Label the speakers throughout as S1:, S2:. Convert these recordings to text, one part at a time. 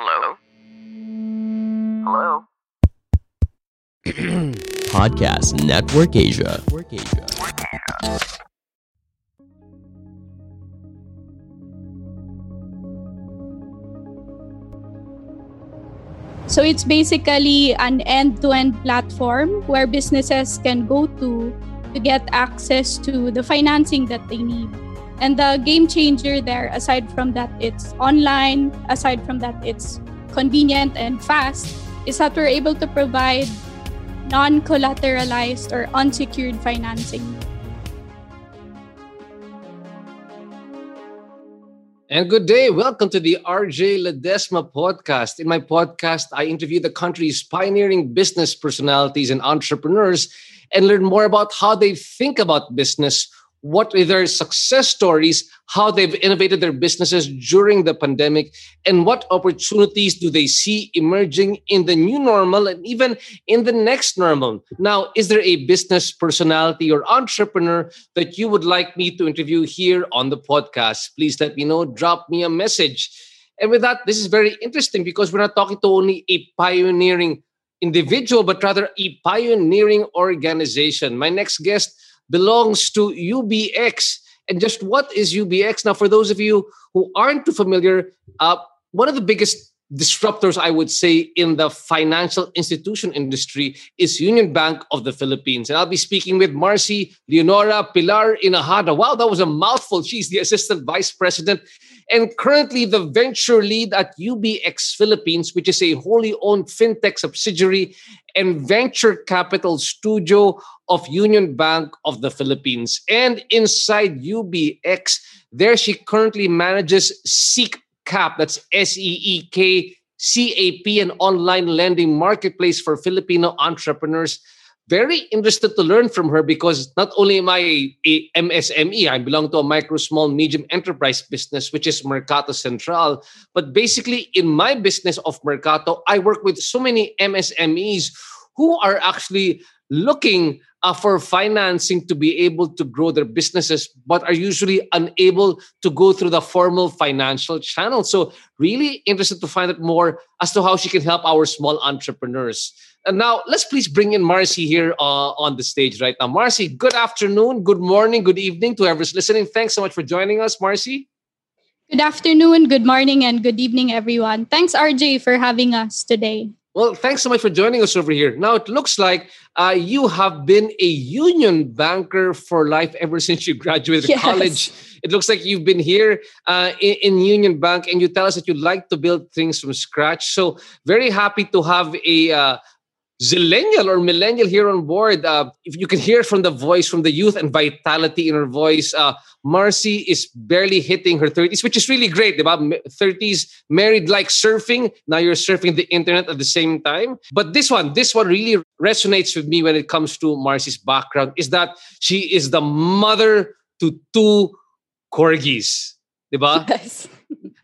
S1: Hello? Hello?
S2: Podcast Network Asia. Network Asia.
S3: So it's basically an end-to-end platform where businesses can go to to get access to the financing that they need. And the game changer there, aside from that it's online, aside from that it's convenient and fast, is that we're able to provide non-collateralized or unsecured financing.
S4: And good day. Welcome to the RJ Ledesma podcast. In my podcast, I interview the country's pioneering business personalities and entrepreneurs and learn more about how they think about business, what are their success stories, how they've innovated their businesses during the pandemic, and what opportunities do they see emerging in the new normal and even in the next normal. Now, is there a business personality or entrepreneur that you would like me to interview here on the podcast? Please let me know, drop me a message. And with that, this is very interesting because we're not talking to only a pioneering individual, but rather a pioneering organization. My next guest belongs to UBX. And just what is UBX? Now, for those of you who aren't too familiar, uh, one of the biggest disruptors, I would say, in the financial institution industry is Union Bank of the Philippines. And I'll be speaking with Marcy Leonora Pilar Inajada. Wow, that was a mouthful. She's the Assistant Vice President and currently the venture lead at UBX Philippines, which is a wholly owned fintech subsidiary and venture capital studio of Union Bank of the Philippines. And inside UBX, there she currently manages Seek Cap, that's S E E K C A P, an online lending marketplace for Filipino entrepreneurs very interested to learn from her because not only am I a, MSME, I belong to a micro, small, medium enterprise business, which is Mercato Central. But basically, in my business of Mercato, I work with so many MSMEs who are actually looking uh, for financing to be able to grow their businesses, but are usually unable to go through the formal financial channel. So, really interested to find out more as to how she can help our small entrepreneurs. And now, let's please bring in Marcy here uh, on the stage right now. Marcy, good afternoon, good morning, good evening to whoever's listening. Thanks so much for joining us, Marcy.
S3: Good afternoon, good morning, and good evening, everyone. Thanks, RJ, for having us today.
S4: Well, thanks so much for joining us over here. Now, it looks like uh, you have been a union banker for life ever since you graduated yes. college. It looks like you've been here uh, in, in, Union Bank, and you tell us that you like to build things from scratch. So, very happy to have a uh, zillennial or millennial here on board. Uh, if you can hear from the voice, from the youth and vitality in her voice, uh, Marcy is barely hitting her 30s, which is really great. About 30s, married like surfing. Now you're surfing the internet at the same time. But this one, this one really resonates with me when it comes to Marcy's background is that she is the mother to two corgis. Diba?
S3: Yes.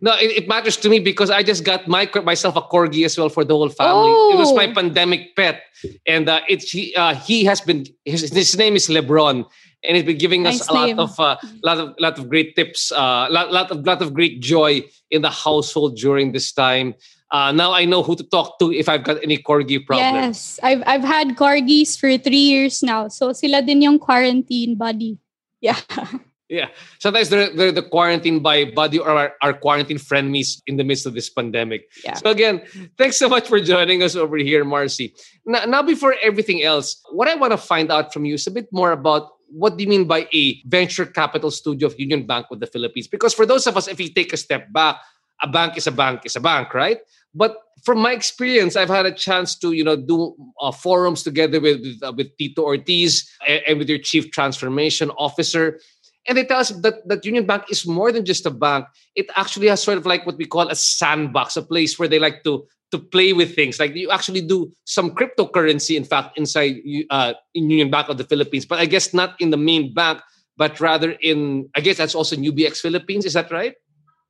S4: No, it, it, matters to me because I just got my myself a corgi as well for the whole family. Oh. It was my oh. pandemic pet, and uh, it he, uh, he has been his, his name is Lebron, and he's been giving nice us a name. lot of uh, lot of lot of great tips, uh, lot lot of lot of great joy in the household during this time. Uh, now I know who to talk to if I've got any corgi problems.
S3: Yes, I've I've had corgis for three years now, so sila din yung quarantine buddy. Yeah.
S4: Yeah. Sometimes they're, they're the quarantine by buddy or our, our quarantine frenemies in the midst of this pandemic. Yeah. So again, thanks so much for joining us over here, Marcy. Now, now before everything else, what I want to find out from you is a bit more about what do you mean by a venture capital studio of Union Bank with the Philippines? Because for those of us, if we take a step back, a bank is a bank is a bank, right? But from my experience, I've had a chance to you know do uh, forums together with with, uh, with Tito Ortiz and, and with your chief transformation officer And they tell us that, that Union Bank is more than just a bank. It actually has sort of like what we call a sandbox, a place where they like to to play with things. Like you actually do some cryptocurrency, in fact, inside uh, in Union Bank of the Philippines, but I guess not in the main bank, but rather in I guess that's also in UBX Philippines. Is that right?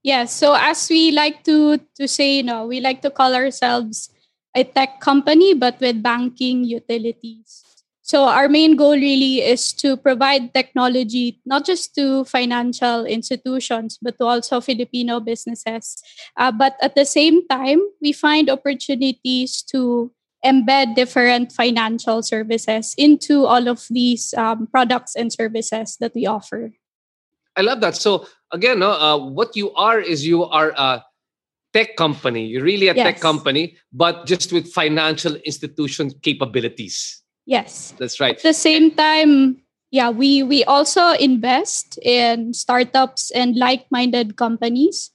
S3: Yes. So as we like to to say, you know, we like to call ourselves a tech company, but with banking utilities. So our main goal really is to provide technology not just to financial institutions, but to also Filipino businesses. Uh, but at the same time, we find opportunities to embed different financial services into all of these um, products and services that we offer.
S4: I love that. So again, uh, what you are is you are a tech company. You're really a yes. tech company, but just with financial institution capabilities.
S3: Yes.
S4: That's right.
S3: At the same time, yeah, we we also invest in startups and like-minded companies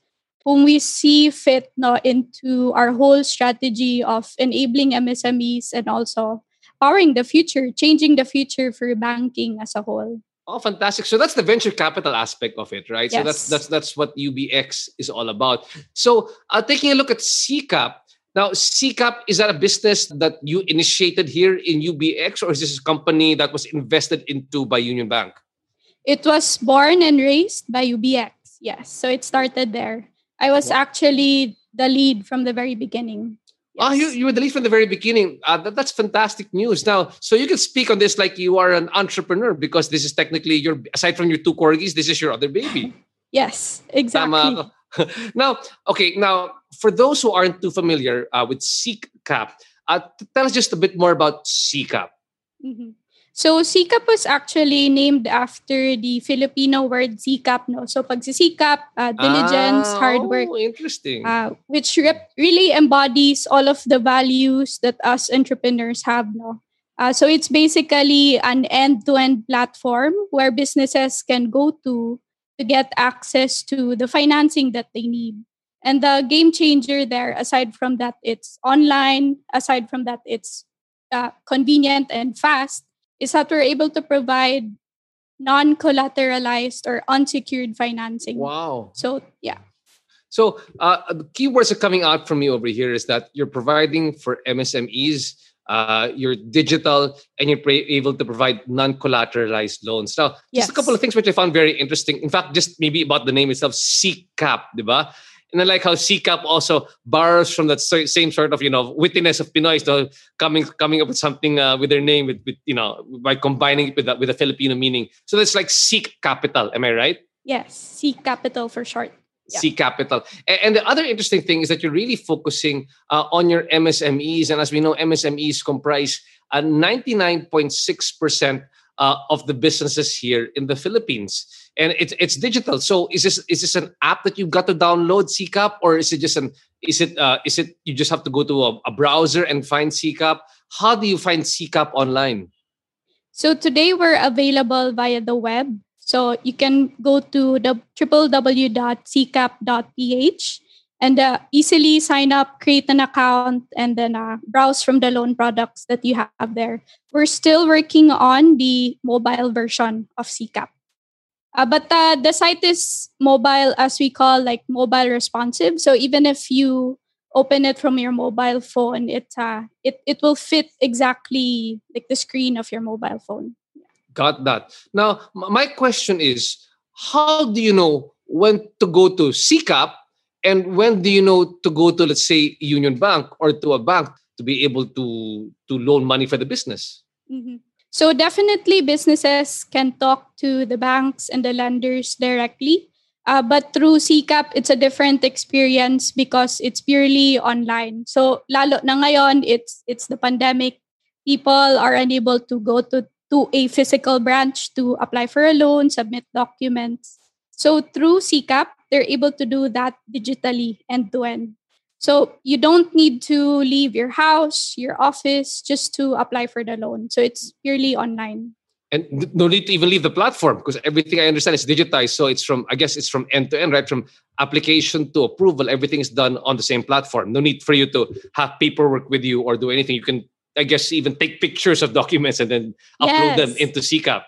S3: whom we see fit no, into our whole strategy of enabling MSMEs and also powering the future, changing the future for banking as a whole.
S4: Oh, fantastic! So that's the venture capital aspect of it, right? Yes. So that's that's that's what UBX is all about. So, uh, taking a look at SeekCap, now, SeekCap, is that a business that you initiated here in UBX or is this a company that was invested into by Union Bank?
S3: It was born and raised by UBX, yes. So it started there. I was wow. actually the lead from the very beginning.
S4: Yes. Oh, you, you were the lead from the very beginning. Uh, that, that's fantastic news. Now, so you can speak on this like you are an entrepreneur because this is technically your, aside from your two corgis, this is your other baby.
S3: yes, exactly.
S4: now, okay, now for those who aren't too familiar uh, with SeekCap, uh, tell us just a bit more about SeekCap.
S3: Mm-hmm. So SeekCap was actually named after the Filipino word sikap, no? So pagsisikap, uh, diligence, ah, hard work.
S4: Oh, interesting.
S3: Uh, which rep- really embodies all of the values that us entrepreneurs have, no? Uh, so it's basically an end-to-end platform where businesses can go to to get access to the financing that they need. And the game changer there, aside from that, it's online, aside from that, it's uh, convenient and fast, is that we're able to provide non collateralized or unsecured financing.
S4: Wow.
S3: So, yeah.
S4: So, uh, the keywords are coming out from me over here is that you're providing for MSMEs uh, you're digital and you're able to provide non-collateralized loans. Now, yes. just a couple of things which I found very interesting. In fact, just maybe about the name itself, SeekCap, diba? And I like how SeekCap also borrows from that same sort of, you know, wittiness of Pinoy, so coming coming up with something uh, with their name, with, with, you know, by combining it with a, with a Filipino meaning. So that's like Seek Capital. Am I right?
S3: Yes, Seek Capital for short
S4: yeah. Seek Capital. And, the other interesting thing is that you're really focusing uh, on your MSMEs. And as we know, MSMEs comprise uh, 99.6% uh, of the businesses here in the Philippines. And it's it's digital. So is this is this an app that you've got to download SeekCap, or is it just an is it uh, is it you just have to go to a, a browser and find SeekCap? How do you find SeekCap online?
S3: So today we're available via the web. So you can go to the www.seekcap.ph and uh, easily sign up, create an account, and then uh, browse from the loan products that you have there. We're still working on the mobile version of SeekCap. Uh, but uh, the site is mobile, as we call like mobile responsive. So even if you open it from your mobile phone, it uh, it it will fit exactly like the screen of your mobile phone.
S4: Got that. Now, my question is how do you know when to go to SeekCap and when do you know to go to, let's say, Union Bank or to a bank to be able to, to loan money for the business?
S3: Mm-hmm. So, definitely, businesses can talk to the banks and the lenders directly. Uh, but through SeekCap, it's a different experience because it's purely online. So, lalo na ngayon, it's, it's the pandemic. People are unable to go to to a physical branch to apply for a loan, submit documents. So through SeekCap, they're able to do that digitally end to end. So you don't need to leave your house, your office just to apply for the loan. So it's purely online.
S4: And no need to even leave the platform because everything I understand is digitized. So it's from, I guess it's from end to end, right? From application to approval, everything is done on the same platform. No need for you to have paperwork with you or do anything. You can I guess even take pictures of documents and then upload yes. them into SeekCap.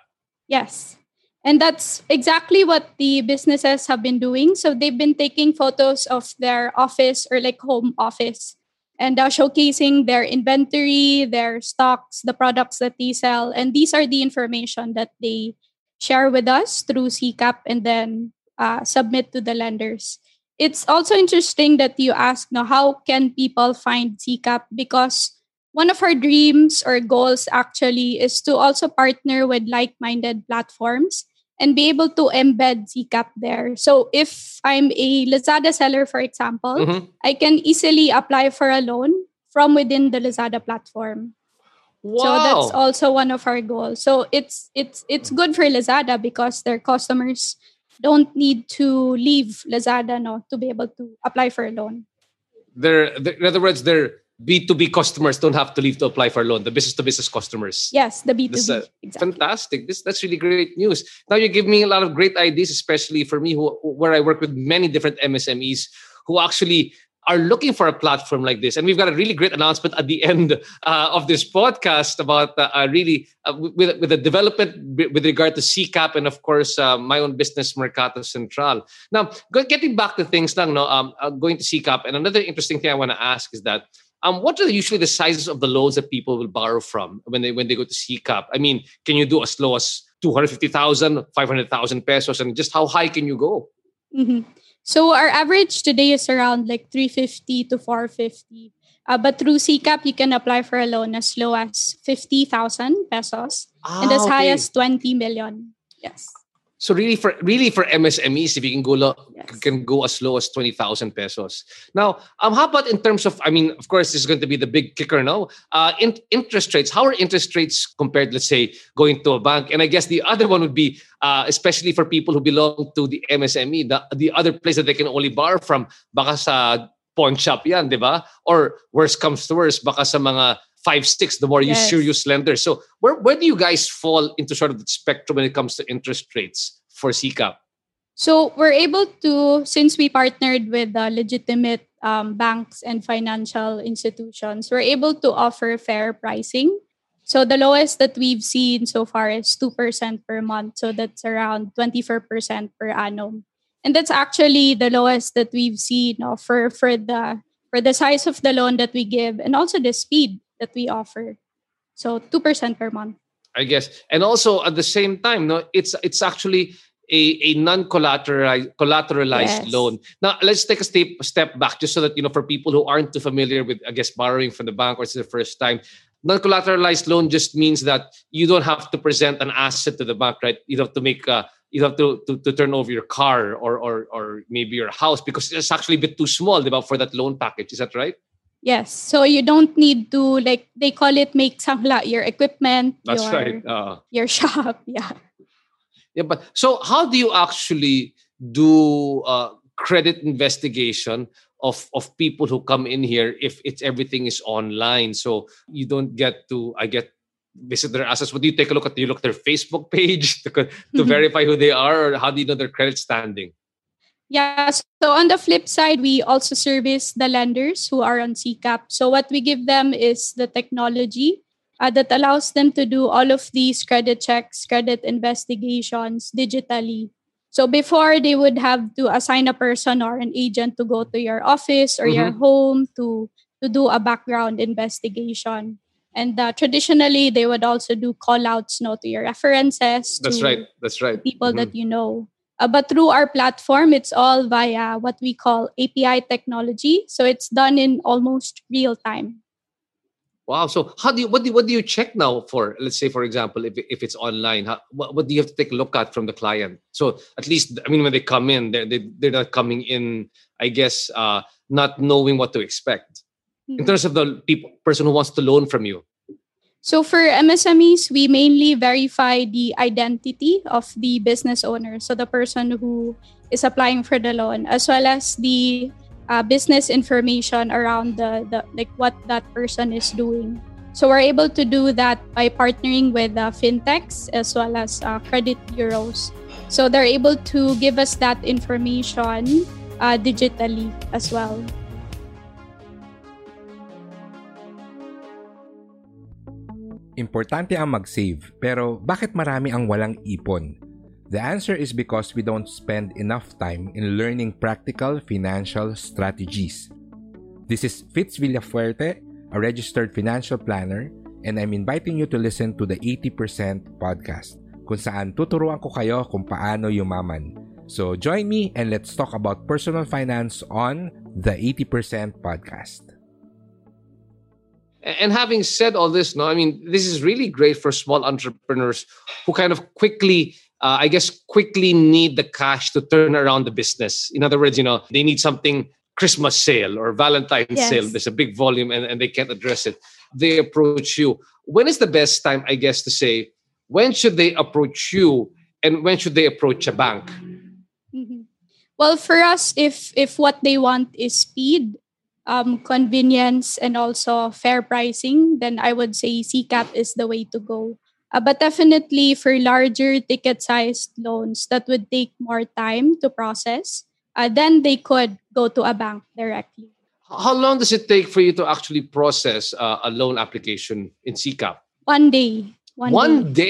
S3: Yes. And that's exactly what the businesses have been doing. So they've been taking photos of their office or like home office and uh, showcasing their inventory, their stocks, the products that they sell. And these are the information that they share with us through SeekCap and then uh, submit to the lenders. It's also interesting that you ask now how can people find SeekCap because one of our dreams or goals actually is to also partner with like-minded platforms and be able to embed SeekCap there. So if I'm a Lazada seller, for example, mm-hmm. I can easily apply for a loan from within the Lazada platform. Wow. So that's also one of our goals. So it's it's it's good for Lazada because their customers don't need to leave Lazada no to be able to apply for a loan.
S4: They're, they're in other words, they're B2B customers don't have to leave to apply for a loan, the business to business customers.
S3: Yes, the B2B. This, uh,
S4: exactly. Fantastic. This that's really great news. Now you give me a lot of great ideas, especially for me who where I work with many different MSMEs who actually are looking for a platform like this. And we've got a really great announcement at the end uh, of this podcast about uh, uh, really uh, with, with the development with regard to SeekCap and of course uh, my own business Mercato Central. Now, getting back to things lang, no, um, going to SeekCap and another interesting thing I want to ask is that um, what are usually the sizes of the loans that people will borrow from when they when they go to SeekCap? I mean, can you do as low as 250,000, 500,000 pesos? And just how high can you go?
S3: Mm-hmm. So our average today is around like 350 to 450. Uh, but through SeekCap, you can apply for a loan as low as 50,000 pesos ah, and as okay. high as 20 million. Yes.
S4: So really for really for MSMEs, if you can go lo- yes. can go as low as twenty thousand pesos. Now, um, how about in terms of? I mean, of course, this is going to be the big kicker now. Uh, in, interest rates. How are interest rates compared, let's say, going to a bank? And I guess the other one would be, uh, especially for people who belong to the MSME, the the other place that they can only borrow from, baka sa pawn shop yan, di ba? Or worst comes to worst, baka sa mga five six the more you yes. serious lender. So where, where do you guys fall into sort of the spectrum when it comes to interest rates for SeekCap
S3: so we're able to since we partnered with uh, legitimate um, banks and financial institutions we're able to offer fair pricing. So the lowest that we've seen so far is 2% per month. So that's around 24% per annum. And that's actually the lowest that we've seen you know, for for the for the size of the loan that we give and also the speed that we offer. So 2% per month.
S4: I guess. And also at the same time, no, it's it's actually a, a non-collateralized collateralized yes. loan. Now let's take a step step back just so that you know for people who aren't too familiar with I guess borrowing from the bank or it's the first time. Non-collateralized loan just means that you don't have to present an asset to the bank, right? You have to make a, you have to, to, to turn over your car or, or or maybe your house because it's actually a bit too small about for that loan package. Is that right?
S3: Yes. So you don't need to like they call it make sangla your equipment.
S4: That's
S3: your,
S4: right. Uh,
S3: your shop. Yeah.
S4: Yeah, but so how do you actually do uh, credit investigation of of people who come in here if it's everything is online? So you don't get to I get visit their assets. What do you take a look at? Do you look at their Facebook page to, to mm-hmm. verify who they are, or how do you know their credit standing?
S3: Yeah. So on the flip side, we also service the lenders who are on SeekCap. So what we give them is the technology uh, that allows them to do all of these credit checks, credit investigations digitally. So before they would have to assign a person or an agent to go to your office or mm-hmm. your home to to do a background investigation. And uh, traditionally, they would also do call outs no, to your references.
S4: That's right. That's right.
S3: People mm-hmm. that you know. Uh, but through our platform, it's all via what we call API technology. So it's done in almost real time.
S4: Wow. So how do you what do what do you check now for? Let's say, for example, if if it's online, how, what, what do you have to take a look at from the client? So at least, I mean, when they come in, they're they, they're not coming in, I guess, uh, not knowing what to expect. Mm-hmm. In terms of the people, person who wants to loan from you,
S3: so for MSMEs, we mainly verify the identity of the business owner, so the person who is applying for the loan, as well as the uh, business information around the, the like what that person is doing. So we're able to do that by partnering with uh, fintechs as well as uh, credit bureaus. So they're able to give us that information uh, digitally as well.
S1: Importante ang mag-save, pero bakit marami ang walang ipon? The answer is because we don't spend enough time in learning practical financial strategies. This is Fitz Villafuerte, a registered financial planner, and I'm inviting you to listen to the 80% podcast, kung saan tuturuan ko kayo kung paano yumaman. So join me and let's talk about personal finance on the 80% podcast.
S4: And having said all this, no, I mean, this is really great for small entrepreneurs who kind of quickly, uh, I guess, quickly need the cash to turn around the business. In other words, you know, they need something Christmas sale or Valentine's
S3: Yes.
S4: sale. There's a big volume and, and they can't address it. They approach you. When is the best time, I guess, to say, when should they approach you and when should they approach a bank?
S3: Mhm. Well, for us, if if what they want is speed, um, convenience, and also fair pricing, then I would say SeekCap is the way to go. Uh, but definitely for larger ticket sized loans that would take more time to process, uh, then they could go to a bank directly.
S4: How long does it take for you to actually process uh, a loan application in SeekCap?
S3: One day. One,
S4: One
S3: day.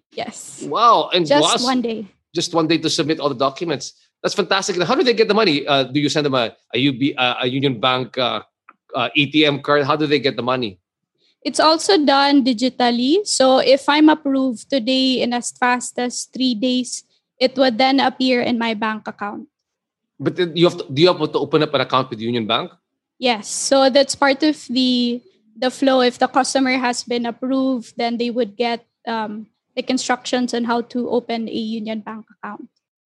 S4: day.
S3: Yes.
S4: Wow. And
S3: Just
S4: was-
S3: one day.
S4: just one day to submit all the documents. That's fantastic. How do they get the money? Uh, do you send them a, a UB uh, a Union Bank uh, uh, ATM card? How do they get the money?
S3: It's also done digitally. So if I'm approved today in as fast as three days, it would then appear in my bank account.
S4: But you have to, do you have to open up an account with Union Bank?
S3: Yes. So that's part of the the flow. If the customer has been approved, then they would get um, like instructions on how to open a Union Bank account.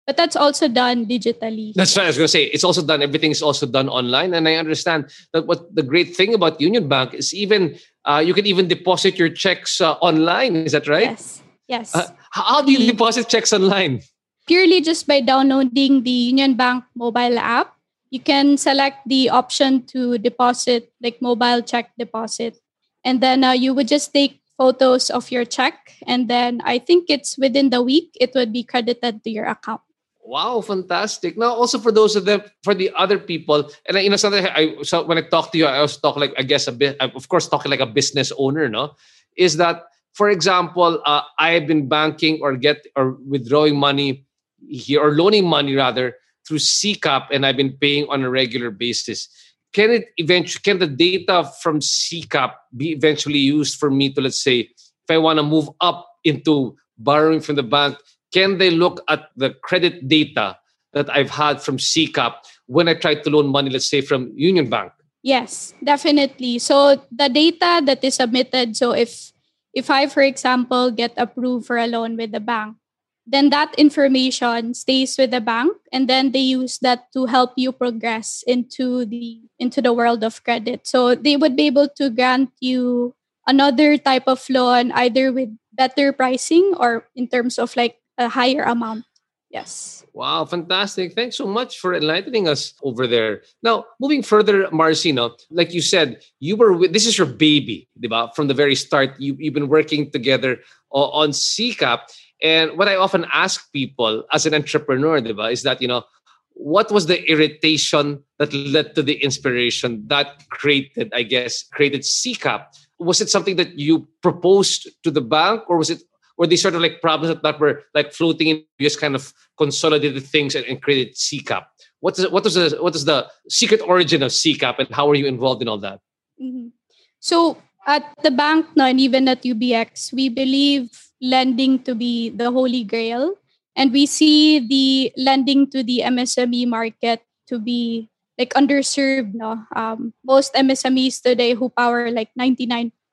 S3: But that's also done digitally.
S4: That's right. I was going to say it's also done. Everything is also done online, and I understand that. What the great thing about Union Bank is even uh, you can even deposit your checks uh, online. Is that right?
S3: Yes. Yes.
S4: Uh, how do you deposit checks online?
S3: purely just by downloading the Union Bank mobile app, you can select the option to deposit, like mobile check deposit. And then uh, you would just take photos of your check. And then I think it's within the week, it would be credited to your account.
S4: Wow, fantastic! Now, also for those of them, for the other people, and you know, something I so when I talk to you, I also talk like I guess a bit, of course, talking like a business owner, no, is that for example, uh, I have been banking or get or withdrawing money here or loaning money rather through SeekCap, and I've been paying on a regular basis. Can it eventually can the data from SeekCap be eventually used for me to let's say if I want to move up into borrowing from the bank? Can they look at the credit data that I've had from SeekCap when I tried to loan money, let's say from Union Bank?
S3: Yes, definitely. So the data that is submitted, so if if I, for example, get approved for a loan with the bank, then that information stays with the bank and then they use that to help you progress into the into the world of credit. So they would be able to grant you another type of loan either with better pricing or in terms of like a higher amount. Yes.
S4: Wow, fantastic. Thanks so much for enlightening us over there. Now, moving further, Marcino, like you said, you were with, this is your baby, diba? From the very start, you, you've been working together on SeekCap. And what I often ask people as an entrepreneur, diba, is that, you know, what was the irritation that led to the inspiration that created, I guess, created SeekCap? Was it something that you proposed to the bank or was it were these sort of like problems that, that were like floating in just kind of consolidated things and, and created SeekCap? What is what was the what is the secret origin of SeekCap and how are you involved in all that?
S3: Mhm. So at the bank no, and even at UBX, we believe lending to be the holy grail. And we see the lending to the MSME market to be like underserved. No? Um, most MSMEs today who power like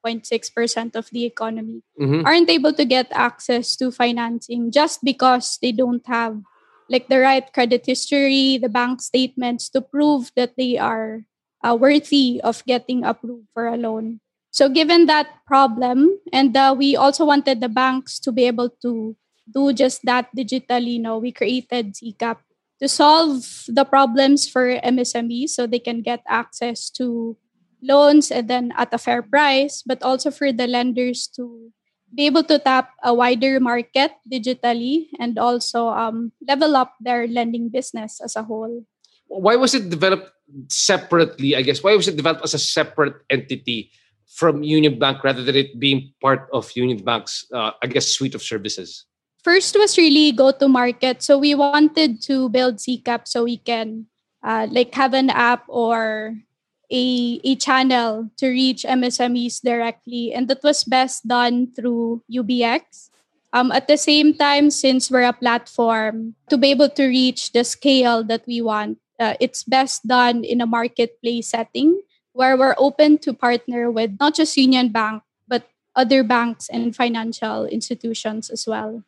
S3: 99.6% of the economy
S4: Mhm.
S3: aren't able to get access to financing just because they don't have like the right credit history, the bank statements to prove that they are uh, worthy of getting approved for a loan. So, given that problem, and uh, we also wanted the banks to be able to do just that digitally, you know, we created SeekCap to solve the problems for MSMEs so they can get access to loans and then at a fair price, but also for the lenders to be able to tap a wider market digitally and also um, level up their lending business as a whole.
S4: Why was it developed separately? I guess why was it developed as a separate entity from Union Bank rather than it being part of Union Bank's, uh, I guess, suite of services?
S3: first was really go to market. So we wanted to build SeekCap so we can uh, like have an app or a, a channel to reach MSMEs directly. And that was best done through UBX. Um, at the same time, since we're a platform, to be able to reach the scale that we want, uh, it's best done in a marketplace setting where we're open to partner with not just Union Bank, but other banks and financial institutions as well.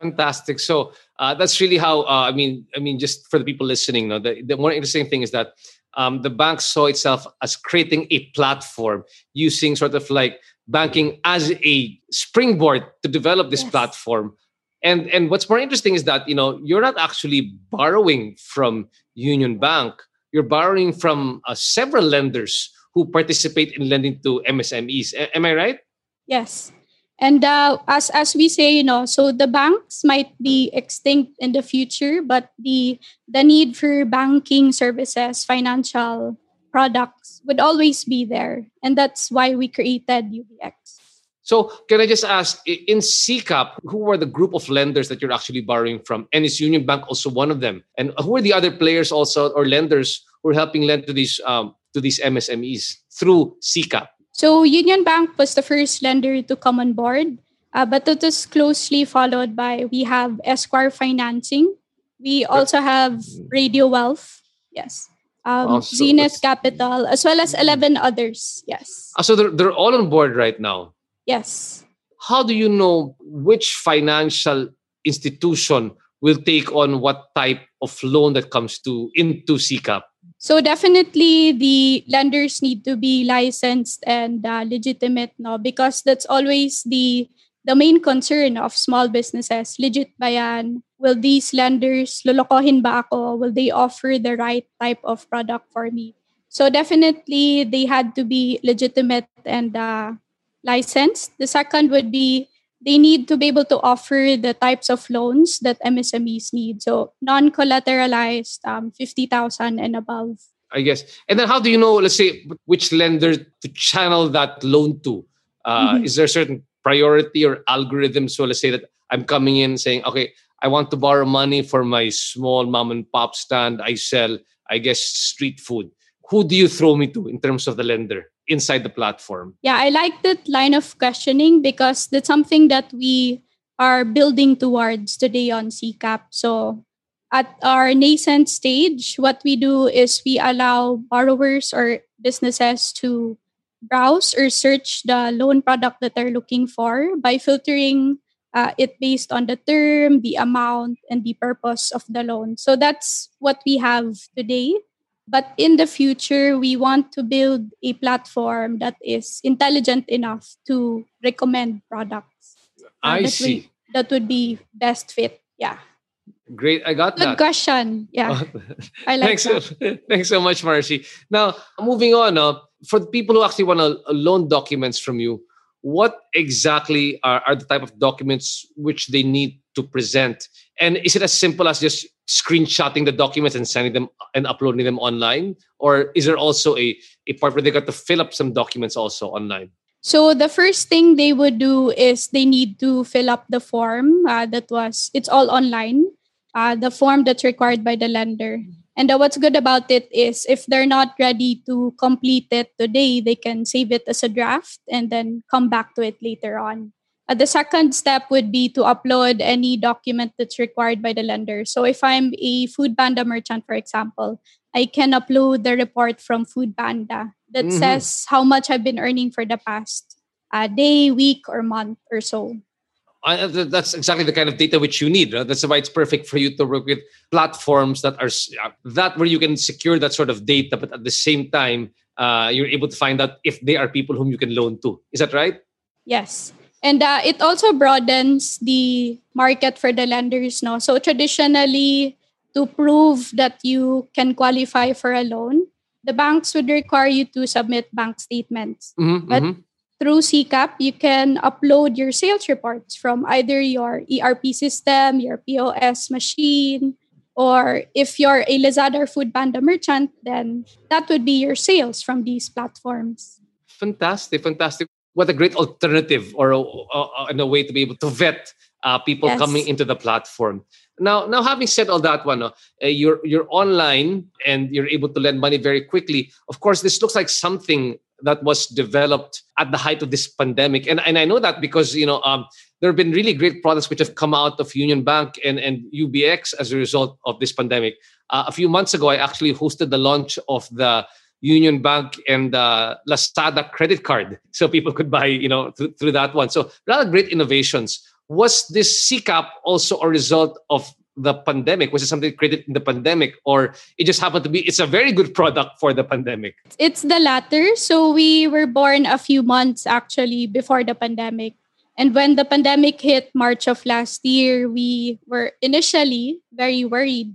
S4: Fantastic. So uh, that's really how uh, I mean. I mean, just for the people listening, no, the, the more interesting thing is that um, the bank saw itself as creating a platform using sort of like banking as a springboard to develop this yes. platform. And and what's more interesting is that you know you're not actually borrowing from Union Bank. You're borrowing from uh, several lenders who participate in lending to MSMEs. A- am I right?
S3: Yes. And uh, as as we say, you know, so the banks might be extinct in the future, but the the need for banking services, financial products would always be there, and that's why we created UBX.
S4: So, can I just ask, in SeekCap, who are the group of lenders that you're actually borrowing from? And is Union Bank also one of them? And who are the other players also or lenders who are helping lend to these um, to these MSMEs through SeekCap?
S3: So Union Bank was the first lender to come on board, uh, but it was closely followed by we have Esquire Financing. We also have Radiowealth, yes, um, also, Zenith Capital, as well as 11 others, yes.
S4: Uh, so they're, they're all on board right now?
S3: Yes.
S4: How do you know which financial institution will take on what type of loan that comes to into SeekCap?
S3: So definitely the lenders need to be licensed and uh, legitimate, no, because that's always the the main concern of small businesses. Legit ba yan? Will these lenders lolokohin ba ako? Will they offer the right type of product for me? So definitely they had to be legitimate and uh, licensed. The second would be they need to be able to offer the types of loans that MSMEs need. So non-collateralized, um, 50,000 and above.
S4: I guess. And then how do you know, let's say, which lender to channel that loan to? Uh, mm-hmm. Is there a certain priority or algorithm? So let's say that I'm coming in saying, okay, I want to borrow money for my small mom and pop stand. I sell, I guess, street food. Who do you throw me to in terms of the lender? Inside the platform?
S3: Yeah, I like that line of questioning because that's something that we are building towards today on SeekCap. So at our nascent stage, what we do is we allow borrowers or businesses to browse or search the loan product that they're looking for by filtering uh, it based on the term, the amount, and the purpose of the loan. So that's what we have today. But in the future, we want to build a platform that is intelligent enough to recommend products.
S4: Uh, I that see.
S3: We, that would be best fit. Yeah.
S4: Great. I got
S3: Good
S4: that.
S3: question. Yeah. I like
S4: thanks, that. So, thanks so much, Marcy. Now, moving on, uh, for the people who actually want to loan documents from you, what exactly are, are the type of documents which they need to present? And is it as simple as just screenshotting the documents and sending them and uploading them online? Or is there also a, a part where they got to fill up some documents also online?
S3: So the first thing they would do is they need to fill up the form uh, that was, it's all online, uh, the form that's required by the lender. And uh, what's good about it is if they're not ready to complete it today, they can save it as a draft and then come back to it later on. Uh, the second step would be to upload any document that's required by the lender. So if I'm a Food Panda merchant, for example, I can upload the report from Food Panda that mm-hmm. says how much I've been earning for the past uh, day, week, or month or so.
S4: Uh, that's exactly the kind of data which you need. Right? That's why it's perfect for you to work with platforms that are uh, that where you can secure that sort of data, but at the same time, uh, you're able to find out if they are people whom you can loan to. Is that right?
S3: Yes. And uh, it also broadens the market for the lenders. No, so traditionally, to prove that you can qualify for a loan, the banks would require you to submit bank statements. Mm-hmm, but mm-hmm. through SeekCap, you can upload your sales reports from either your ERP system, your POS machine, or if you're a Lazada or Food Panda merchant, then that would be your sales from these platforms.
S4: Fantastic, fantastic what a great alternative or a, a, a way to be able to vet uh, people
S3: Yes.
S4: coming into the platform. Now, now having said all that, one, uh, you're you're online and you're able to lend money very quickly. Of course, this looks like something that was developed at the height of this pandemic, and and I know that because you know um, there have been really great products which have come out of Union Bank and and UBX as a result of this pandemic. Uh, a few months ago, I actually hosted the launch of the Union Bank and uh, Lazada credit card, so people could buy, you know, through, through that one. So a lot of great innovations. Was this SeekCap also a result of the pandemic? Was it something created in the pandemic, or it just happened to be? It's a very good product for the pandemic.
S3: It's the latter. So we were born a few months actually before the pandemic. And when the pandemic hit March of last year, we were initially very worried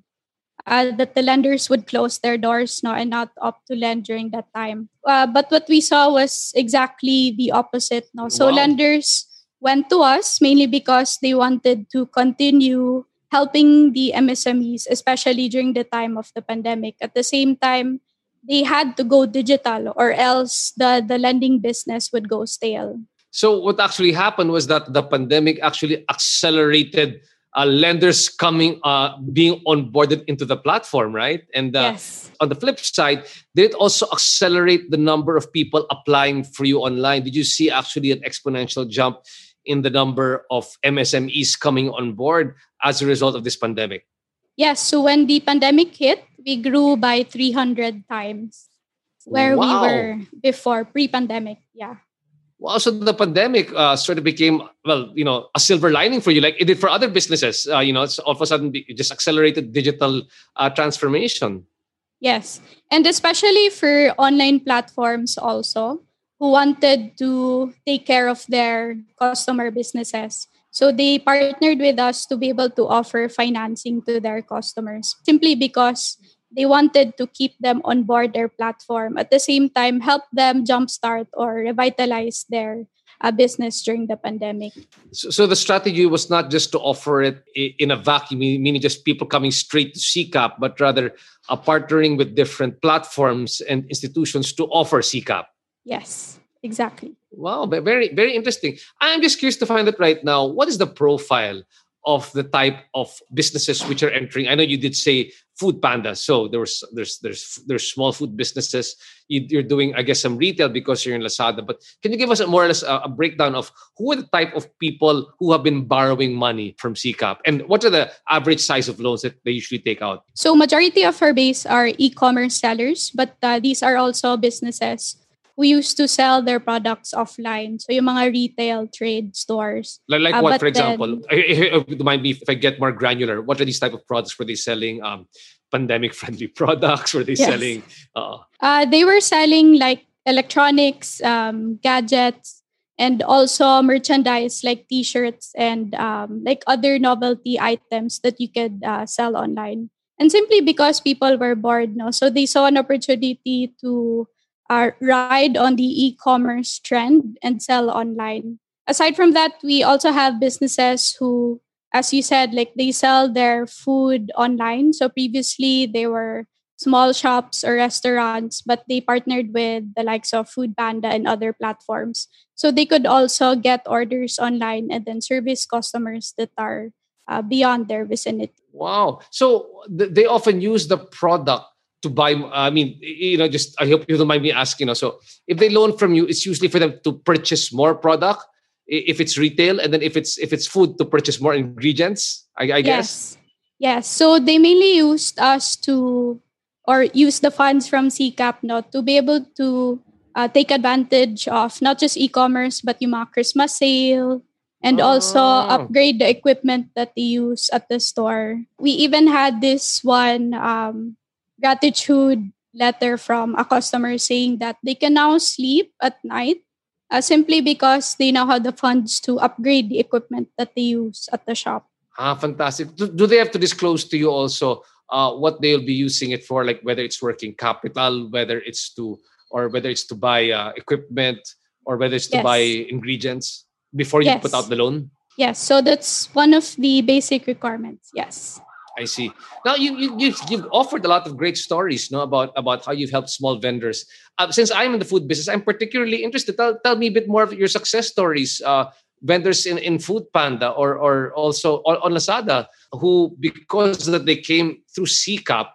S3: uh, that the lenders would close their doors no, and not opt to lend during that time. Uh, but what we saw was exactly the opposite. No? So
S4: Wow.
S3: lenders went to us mainly because they wanted to continue helping the MSMEs, especially during the time of the pandemic. At the same time, they had to go digital or else the, the lending business would go stale.
S4: So what actually happened was that the pandemic actually accelerated uh, lenders coming, uh, being onboarded into the platform, right? And uh,
S3: yes.
S4: on the flip side, did it also accelerate the number of people applying for you online? Did you see actually an exponential jump in the number of MSMEs coming on board as a result of this pandemic?
S3: Yes. So when the pandemic hit, we grew by 300 times where
S4: Wow.
S3: we were before pre pandemic. Yeah.
S4: Well, so the pandemic uh, sort of became, well, you know, a silver lining for you, like it did for other businesses. Uh, you know, it's all of a sudden it just accelerated digital uh, transformation.
S3: Yes. And especially for online platforms also who wanted to take care of their customer businesses. So they partnered with us to be able to offer financing to their customers simply because they wanted to keep them on board their platform at the same time help them jumpstart or revitalize their uh, business during the pandemic.
S4: So, so the strategy was not just to offer it in a vacuum, meaning just people coming straight to SeekCap, but rather uh, partnering with different platforms and institutions to offer SeekCap.
S3: Yes, exactly.
S4: Wow, ve- very very interesting. I'm just curious to find out right now what is the profile of the type of businesses which are entering. I know you did say Food Panda, so there's there's there's there's small food businesses. You, you're doing, I guess, some retail because you're in Lazada. But can you give us a more or less a, a breakdown of who are the type of people who have been borrowing money from SeekCap, and what are the average size of loans that they usually take out?
S3: So majority of our base are e-commerce sellers, but uh, these are also businesses who used to sell their products offline. So yung mga retail trade stores.
S4: Like, like
S3: Uh,
S4: what, for example?
S3: then-
S4: I- I- Mind me if I get more granular. What are these type of products? Were they selling um, pandemic-friendly products? Were they
S3: Yes.
S4: selling? Uh,
S3: Uh, they were selling like electronics, um, gadgets, and also merchandise like T-shirts and um, like other novelty items that you could uh, sell online. And simply because people were bored, no, so they saw an opportunity to uh, ride on the e-commerce trend and sell online. Aside from that, we also have businesses who, as you said, like they sell their food online. So previously they were small shops or restaurants, but they partnered with the likes of Food Panda and other platforms. So they could also get orders online and then service customers that are uh, beyond their vicinity.
S4: Wow. So th- they often use the product to buy. I mean, you know, just I hope you don't mind me asking. You know, so if they loan from you, it's usually for them to purchase more product. If it's retail, and then if it's if it's food, to purchase more ingredients. I, I guess.
S3: Yes. Yes. So they mainly used us to, or use the funds from SeekCap not to be able to uh, take advantage of not just e-commerce, but yung mga Christmas sale, and also
S4: Oh.
S3: upgrade the equipment that they use at the store. We even had this one um, gratitude letter from a customer saying that they can now sleep at night uh, simply because they now have the funds to upgrade the equipment that they use at the shop.
S4: Ah, fantastic. Do, do they have to disclose to you also uh, what they'll be using it for, like whether it's working capital, whether it's to or whether it's to buy uh, equipment or whether it's to
S3: Yes.
S4: buy ingredients before you put out the loan?
S3: Yes, so that's one of the basic requirements. Yes.
S4: I see. Now you, you you've, you've offered a lot of great stories, no, about about how you've helped small vendors. Uh, since I'm in the food business, I'm particularly interested. Tell, tell me a bit more of your success stories. Uh, vendors in, in Food Panda or or also on Lazada who because that they came through SeekCap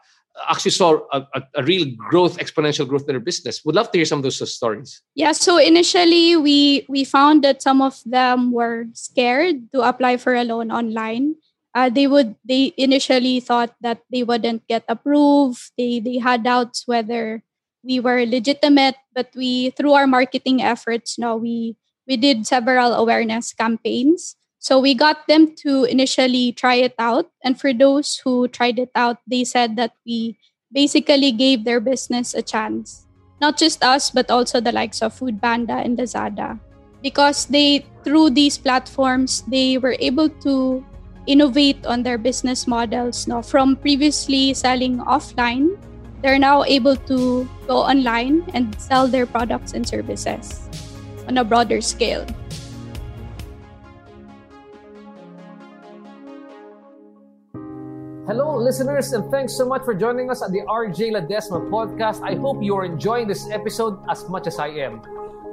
S4: actually saw a, a, a, real growth, exponential growth in their business. Would love to hear some of those stories.
S3: Yeah, so initially we we found that some of them were scared to apply for a loan online. Uh, they would they initially thought that they wouldn't get approved. They they had doubts whether we were legitimate, but we through our marketing efforts now we we did several awareness campaigns so we got them to initially try it out. And for those who tried it out, they said that we basically gave their business a chance. Not just us, but also the likes of Food Panda and Lazada. Because they, through these platforms, they were able to innovate on their business models. No? From previously selling offline, they're now able to go online and sell their products and services on a broader scale.
S4: Hello, listeners, and thanks so much for joining us at the RJ Ledesma podcast. I hope you are enjoying this episode as much as I am.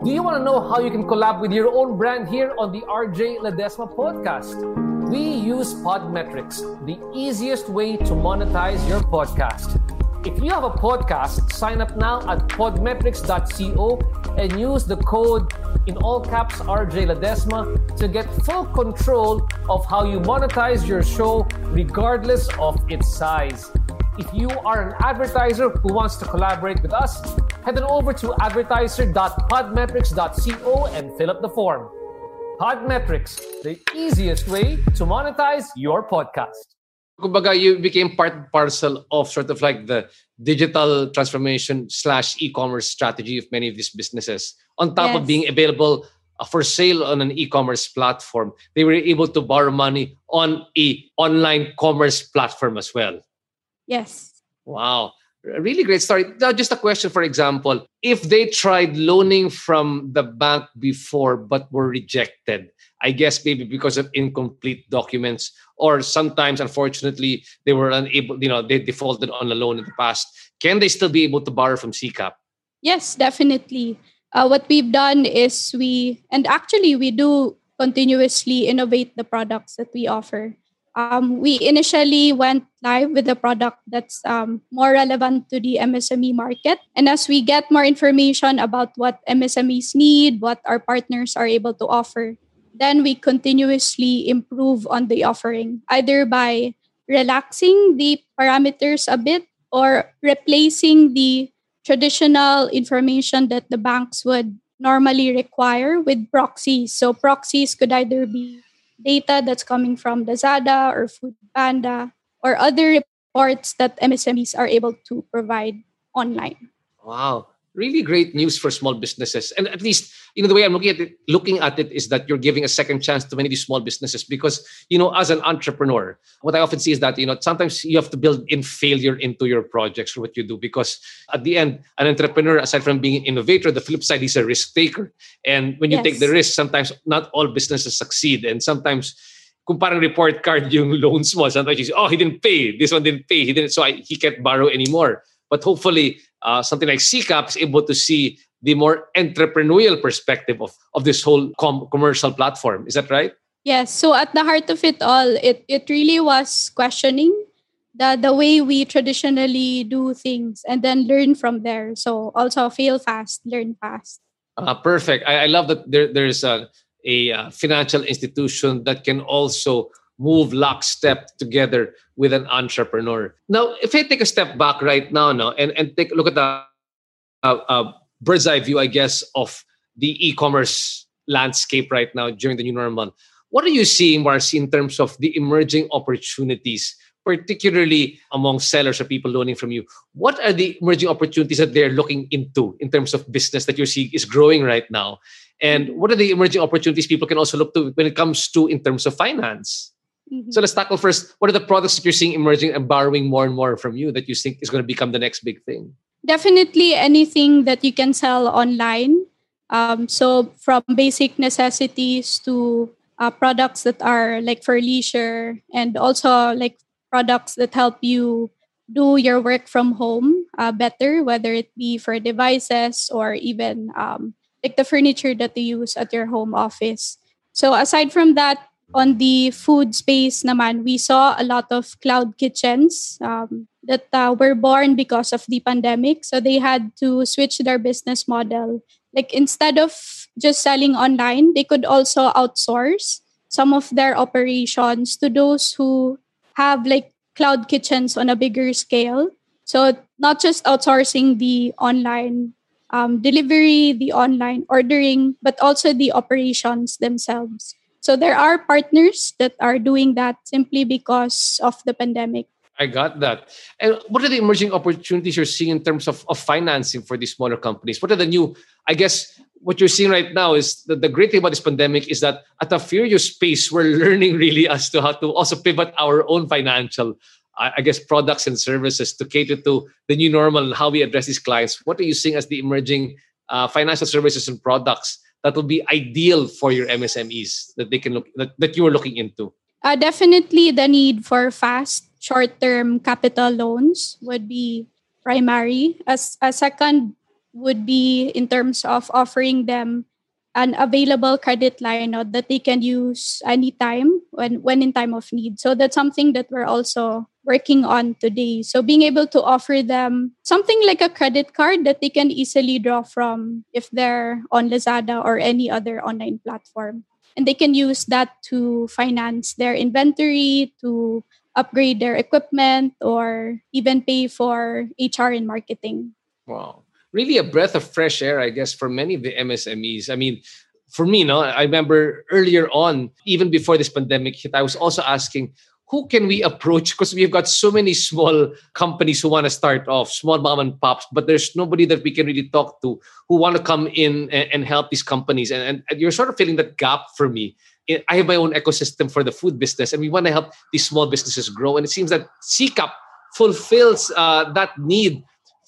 S4: Do you want to know how you can collab with your own brand here on the RJ Ledesma podcast? We use Podmetrics, the easiest way to monetize your podcast. If you have a podcast, sign up now at podmetrics.co and use the code in all caps RJ Ledesma to get full control of how you monetize your show regardless of its size. If you are an advertiser who wants to collaborate with us, head on over to advertiser.podmetrics.co and fill up the form. Podmetrics, the easiest way to monetize your podcast. kumbaga you became part parcel of sort of like the digital transformation slash e-commerce strategy of many of these businesses on top yes. of being available uh, for sale on an e-commerce platform they were able to borrow money on a online commerce platform as well
S3: yes
S4: wow a really great story now just a question for example if they tried loaning from the bank before but were rejected I guess maybe because of incomplete documents, or sometimes, unfortunately, they were unable, you know, they defaulted on a loan in the past. Can they still be able to borrow from SeekCap?
S3: Yes, definitely. Uh, what we've done is we, and actually, we do continuously innovate the products that we offer. Um, we initially went live with a product that's um, more relevant to the MSME market. And as we get more information about what MSMEs need, what our partners are able to offer, then we continuously improve on the offering, either by relaxing the parameters a bit or replacing the traditional information that the banks would normally require with proxies. So proxies could either be data that's coming from Lazada or Food Panda or other reports that MSMEs are able to provide online.
S4: Wow really great news for small businesses. And at least, you know, the way I'm looking at it, looking at it is that you're giving a second chance to many of these small businesses because, you know, as an entrepreneur, what I often see is that, you know, sometimes you have to build in failure into your projects or what you do because at the end, an entrepreneur, aside from being an innovator, the flip side is a risk taker. And when you yes. take the risk, sometimes not all businesses succeed. And sometimes kung parang report card yung loans mo, sometimes you say, oh, he didn't pay. This one didn't pay. He didn't, so I, he can't borrow anymore. But hopefully, uh, something like SeekCap is able to see the more entrepreneurial perspective of, of this whole com- commercial platform. Is that right?
S3: Yes. So at the heart of it all, it, it really was questioning the, the way we traditionally do things and then learn from there. So also fail fast, learn fast.
S4: Uh, perfect. I, I love that there, there's a, a uh, financial institution that can also move lockstep together with an entrepreneur. Now, if I take a step back right now, no, and, and take a look at the uh, uh, bird's eye view, I guess, of the e-commerce landscape right now during the new normal. What are you seeing, Marcy, in terms of the emerging opportunities, particularly among sellers or people learning from you? What are the emerging opportunities that they're looking into in terms of business that you're seeing is growing right now? And what are the emerging opportunities people can also look to when it comes to in terms of finance? Mm-hmm. So let's tackle first. What are the products that you're seeing emerging and borrowing more and more from you that you think is going to become the next big thing?
S3: Definitely anything that you can sell online. Um, so from basic necessities to uh, products that are like for leisure and also like products that help you do your work from home uh, better, whether it be for devices or even um, like the furniture that you use at your home office. So aside from that, on the food space naman, we saw a lot of cloud kitchens um, that uh, were born because of the pandemic. So they had to switch their business model. Like instead of just selling online, they could also outsource some of their operations to those who have like cloud kitchens on a bigger scale. So not just outsourcing the online um, delivery, the online ordering, but also the operations themselves. So there are partners that are doing that simply because of the pandemic.
S4: I got that. And what are the emerging opportunities you're seeing in terms of, of financing for these smaller companies? What are the new, I guess, what you're seeing right now is the, the great thing about this pandemic is that at a furious pace, we're learning really as to how to also pivot our own financial, I guess, products and services to cater to the new normal and how we address these clients. What are you seeing as the emerging uh, financial services and products that will be ideal for your MSMEs that they can look that, that you are looking into?
S3: Uh, definitely the need for fast short-term capital loans would be primary. As a second would be in terms of offering them an available credit line that they can use anytime when when in time of need. So that's something that we're also working on today. So being able to offer them something like a credit card that they can easily draw from if they're on Lazada or any other online platform. And they can use that to finance their inventory, to upgrade their equipment, or even pay for HR and marketing.
S4: Wow really a breath of fresh air, I guess, for many of the MSMEs. I mean, for me, no, I remember earlier on, even before this pandemic hit, I was also asking, who can we approach? Because we've got so many small companies who want to start off, small mom and pops, but there's nobody that we can really talk to who want to come in and, and help these companies. And, and, and, you're sort of filling that gap for me. I have my own ecosystem for the food business, and we want to help these small businesses grow. And it seems that SeekCap fulfills uh, that need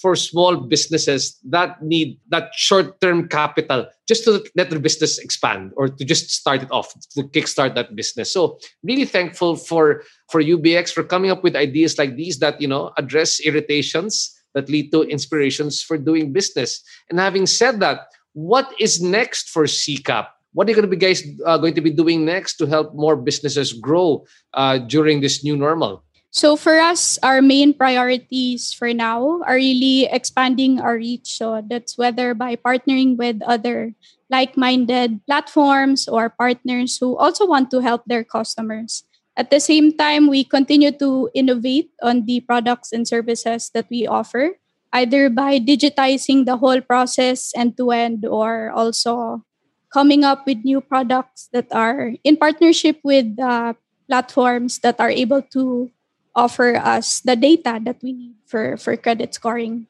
S4: for small businesses that need that short-term capital just to let their business expand or to just start it off to kickstart that business. So really thankful for for ubx for coming up with ideas like these that you know address irritations that lead to inspirations for doing business. And having said that what is next for seekcap what are you going to be guys uh, going to be doing next to help more businesses grow uh, during this new normal
S3: so for us, our main priorities for now are really expanding our reach. So that's whether by partnering with other like-minded platforms or partners who also want to help their customers. At the same time, we continue to innovate on the products and services that we offer, either by digitizing the whole process end to end or also coming up with new products that are in partnership with uh, platforms that are able to offer us the data that we need for, for credit scoring.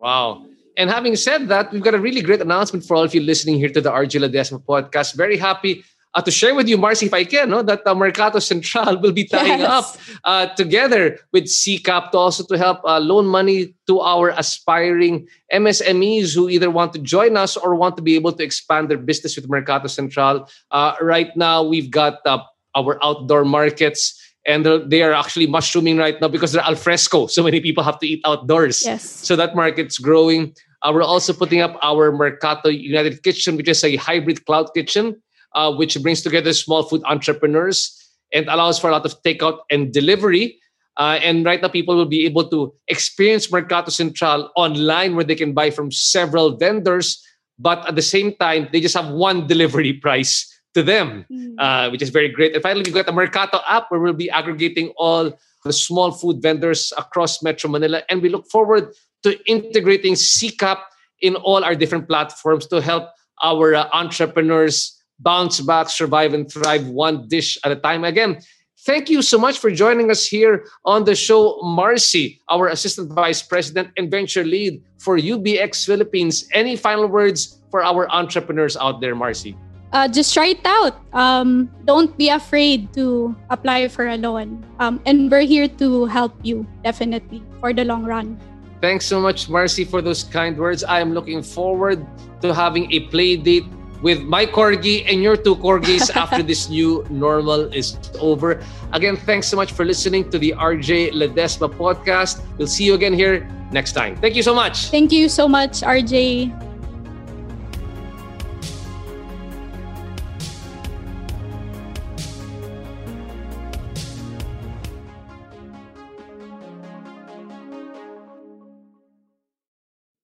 S4: Wow. And having said that, we've got a really great announcement for all of you listening here to the RJ Ledesma podcast. Very happy uh, to share with you, Marcy, if I can, no, that uh, Mercato Central will be tying yes. up uh, together with SeekCap to also to help uh, loan money to our aspiring MSMEs who either want to join us or want to be able to expand their business with Mercato Central. Uh, right now, we've got uh, our outdoor markets and they are actually mushrooming right now because they're al fresco. So many people have to eat outdoors.
S3: Yes.
S4: So that market's growing. Uh, we're also putting up our Mercato United Kitchen, which is a hybrid cloud kitchen, uh, which brings together small food entrepreneurs and allows for a lot of takeout and delivery. Uh, and right now, people will be able to experience Mercato Central online where they can buy from several vendors. But at the same time, they just have one delivery price to them, mm. uh, which is very great. And finally, we've got the Mercato app where we'll be aggregating all the small food vendors across Metro Manila. And we look forward to integrating SeekCap in all our different platforms to help our uh, entrepreneurs bounce back, survive, and thrive one dish at a time. Again, thank you so much for joining us here on the show, Marcy, our Assistant Vice President and Venture Lead for UBX Philippines. Any final words for our entrepreneurs out there, Marcy?
S3: Uh, just try it out. Um, don't be afraid to apply for a loan. Um, and we're here to help you, definitely, for the long run.
S4: Thanks so much, Marcy, for those kind words. I am looking forward to having a play date with my corgi and your two corgis after this new normal is over. Again, thanks so much for listening to the RJ Ledesma podcast. We'll see you again here next time. Thank you so much.
S3: Thank you so much, RJ.